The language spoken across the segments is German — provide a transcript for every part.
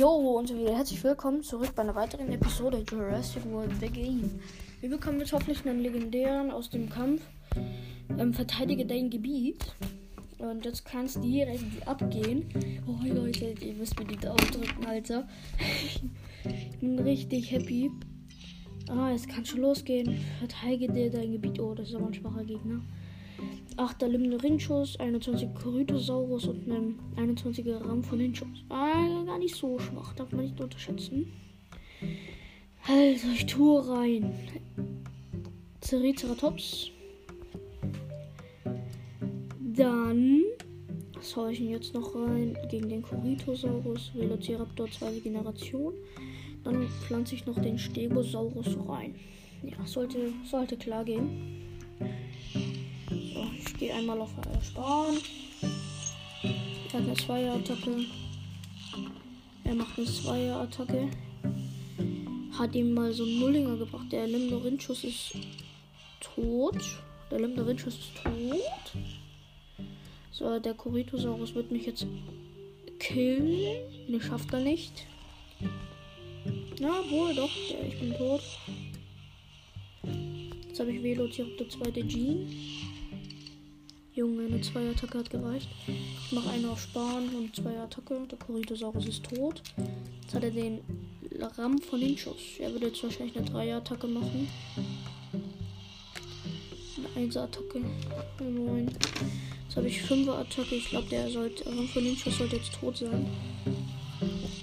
Jo und wieder herzlich willkommen zurück bei einer weiteren Episode Jurassic World The Game. Wir bekommen jetzt hoffentlich einen legendären aus dem Kampf. Ähm, verteidige dein Gebiet. Und jetzt kannst du direkt abgehen. Oh Leute, ihr müsst mir die Daumen drücken, Alter. ich bin richtig happy. Ah, es kann schon losgehen. Verteidige dir dein Gebiet. Oh, das ist aber ein schwacher Gegner. 8er Limnerinchus, 21 Corythosaurus und einem 21er Ramphoninchus. Ah, gar nicht so schwach, darf man nicht unterschätzen. Also, ich tue rein. Triceratops. Dann. Was haue ich denn jetzt noch rein? Gegen den Corythosaurus, Velociraptor 2. Generation. Dann pflanze ich noch den Stegosaurus rein. Ja, sollte, sollte klar gehen. Gehe einmal auf Sparen. Er hat eine Zweier-Attacke. Er macht eine Zweier-Attacke. Hat ihm mal so einen Nullinger gebracht. Der Limnorinchus ist tot. Der Limnorinchus ist tot. So, der Corythosaurus wird mich jetzt killen. Ne, schafft er nicht. Na, wohl doch. Ja, ich bin tot. Jetzt habe ich Velociraptor 2 der Gene. Junge, eine Zweier-Attacke hat gereicht. Ich mache eine auf Sparen und zwei Attacke. Der Corythosaurus ist tot. Jetzt hat er den Ram von den Schuss. Er würde jetzt wahrscheinlich eine Dreier-Attacke machen. Eine Einser-Attacke. Neun. Jetzt habe ich Fünfer-Attacke. Ich glaube, der sollte, Ram von den Schuss sollte jetzt tot sein.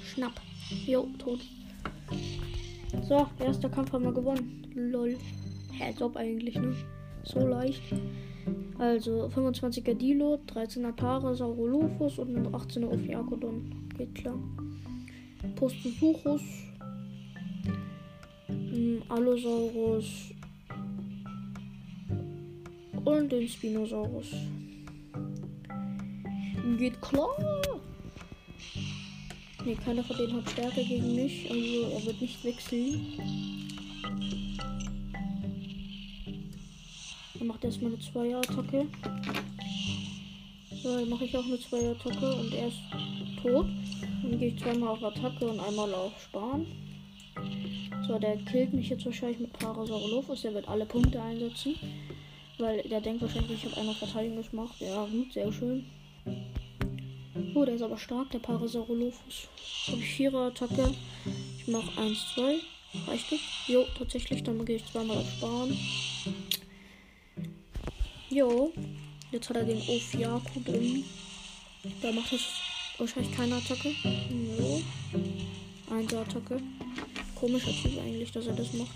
Schnapp. Jo, tot. So, erster Kampf haben wir gewonnen. Lol. Hä, als ob eigentlich, ne? So leicht. Also 25er Dilo, 13er Parasaurolophus und ein 18er Ophiakodon. Geht klar. Postosuchus, Allosaurus und den Spinosaurus. Geht klar. Ne, keiner von denen hat Stärke gegen mich, also er wird nicht wechseln. Er macht erstmal eine Zweier-Attacke. So, dann mache ich auch eine Zweier-Attacke und er ist tot. Dann gehe ich zweimal auf Attacke und einmal auf Sparen. So, der killt mich jetzt wahrscheinlich mit Parasaurolophus. Der wird alle Punkte einsetzen. Weil der denkt wahrscheinlich, ich habe einer Verteidigung gemacht. Ja, gut, sehr schön. Oh, der ist aber stark, der Parasaurolophus. Jetzt habe ich Vierer-Attacke. Ich mache 1, 2. Reicht das? Jo, tatsächlich. Dann gehe ich zweimal auf Sparen. Jo. Jetzt hat er den Ophiaku drin. Da macht es wahrscheinlich keine Attacke. Jo. Eine Attacke. Komischer Typ eigentlich, dass er das macht.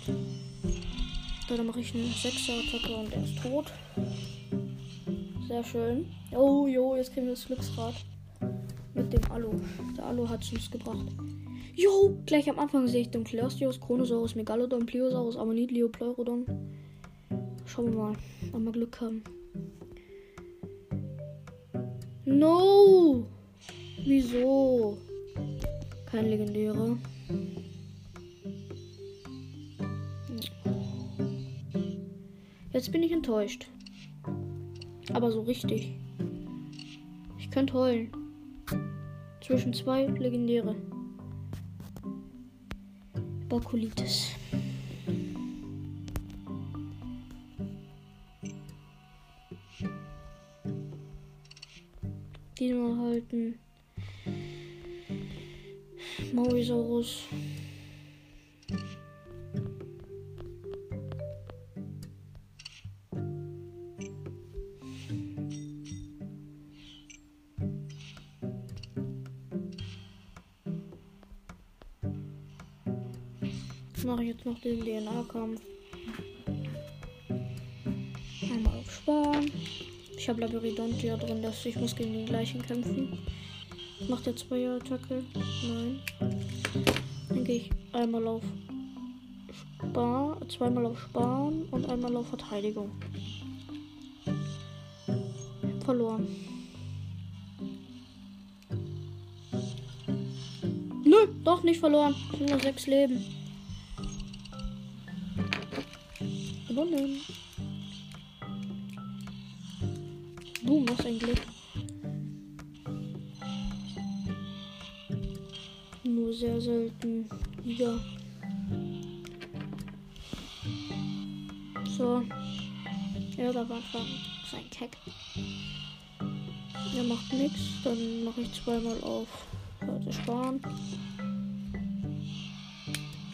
Da mache ich eine 6er Attacke und er ist tot. Sehr schön. Oh, jo, jetzt kriegen wir das Glücksrad. Mit dem Alu. Der Alu hat es uns gebracht. Jo, gleich am Anfang sehe ich den Cleosteus, Chronosaurus, Megalodon, Pliosaurus, Ammonit, Leopleurodon. Schauen wir mal, ob wir Glück haben. No! Wieso? Kein legendärer. Jetzt bin ich enttäuscht. Aber so richtig. Ich könnte heulen. Zwischen zwei legendäre. Bakulitis. Diesmal halten. Maurisaurus. mache ich jetzt noch den DNA-Kampf. Einmal auf Sparen. Ich habe Labyrinthontia drin, dass ich muss gegen den gleichen kämpfen. Macht er zwei Attacke? Nein. Dann gehe ich einmal auf Spar, zweimal auf Sparen und einmal auf Verteidigung. Verloren. Nö, doch nicht verloren. Nur sechs Leben. Gewonnen. Boom, was ein Glück. nur sehr selten wieder. So. Ja, da war sein Keck. Er macht nichts. Dann mache ich zweimal auf Leute sparen.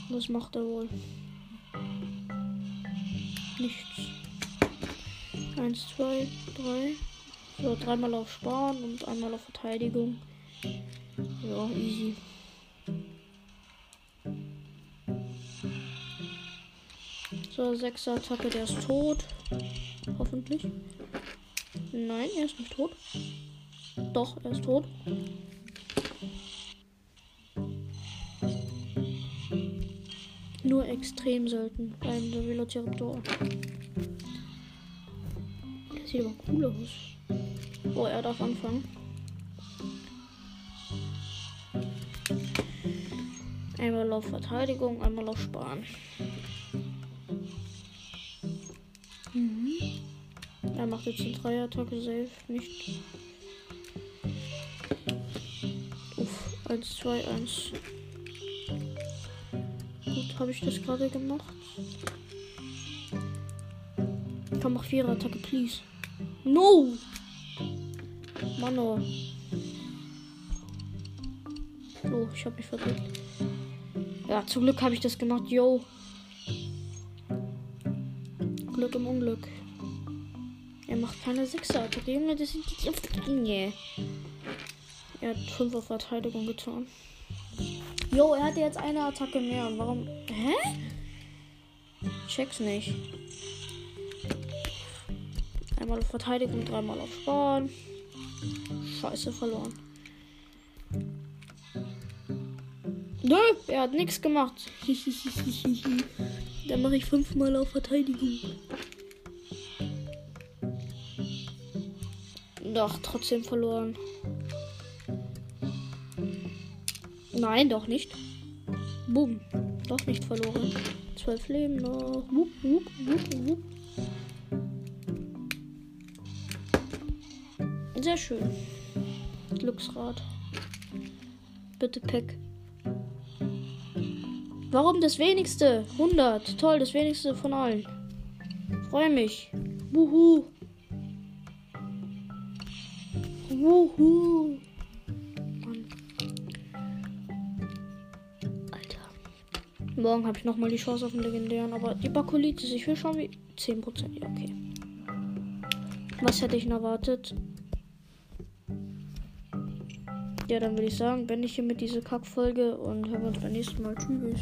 Was macht er wohl? Nichts. Eins, zwei, drei. So, dreimal auf Sparen und einmal auf Verteidigung. Ja, easy. So, sechster Attacke, der ist tot. Hoffentlich. Nein, er ist nicht tot. Doch, er ist tot. Nur extrem selten der Velociraptor. Der sieht aber cool aus. Oh, er darf anfangen. Einmal auf Verteidigung, einmal auf Sparen. Mhm. Er macht jetzt eine Dreier-Attacke safe, nicht. Uff, 1, 2, 1. Gut, habe ich das gerade gemacht? Komm, mach Vierer-Attacke, please. No! Mano. Oh, ich habe mich verdrückt. Ja, zum Glück habe ich das gemacht. Yo. Glück im Unglück. Er macht keine Sechser-Attacke. Junge, das sind die. Nee. Er hat 5 auf Verteidigung getan. Jo, er hatte jetzt eine Attacke mehr. Warum? Hä? Check's nicht. Einmal auf Verteidigung, dreimal auf Sparen. Scheiße, verloren. Nö, er hat nichts gemacht. Dann mache ich fünfmal auf Verteidigung. Doch, trotzdem verloren. Nein, doch nicht. Boom. Doch nicht verloren. Zwölf Leben noch. Wupp, wupp, wupp, wupp. Sehr schön. Glücksrad. Bitte Pack. Warum das wenigste? 100. Toll, das wenigste von allen. Freue mich. Wuhu. Wuhu. Morgen habe ich nochmal die Chance auf den legendären, aber die Bakolitis, ich will schon wie 10%. Ja, okay. Was hätte ich erwartet? Ja, dann würde ich sagen, beende ich hier mit dieser Kackfolge und hören wir uns beim nächsten Mal. Tschüss.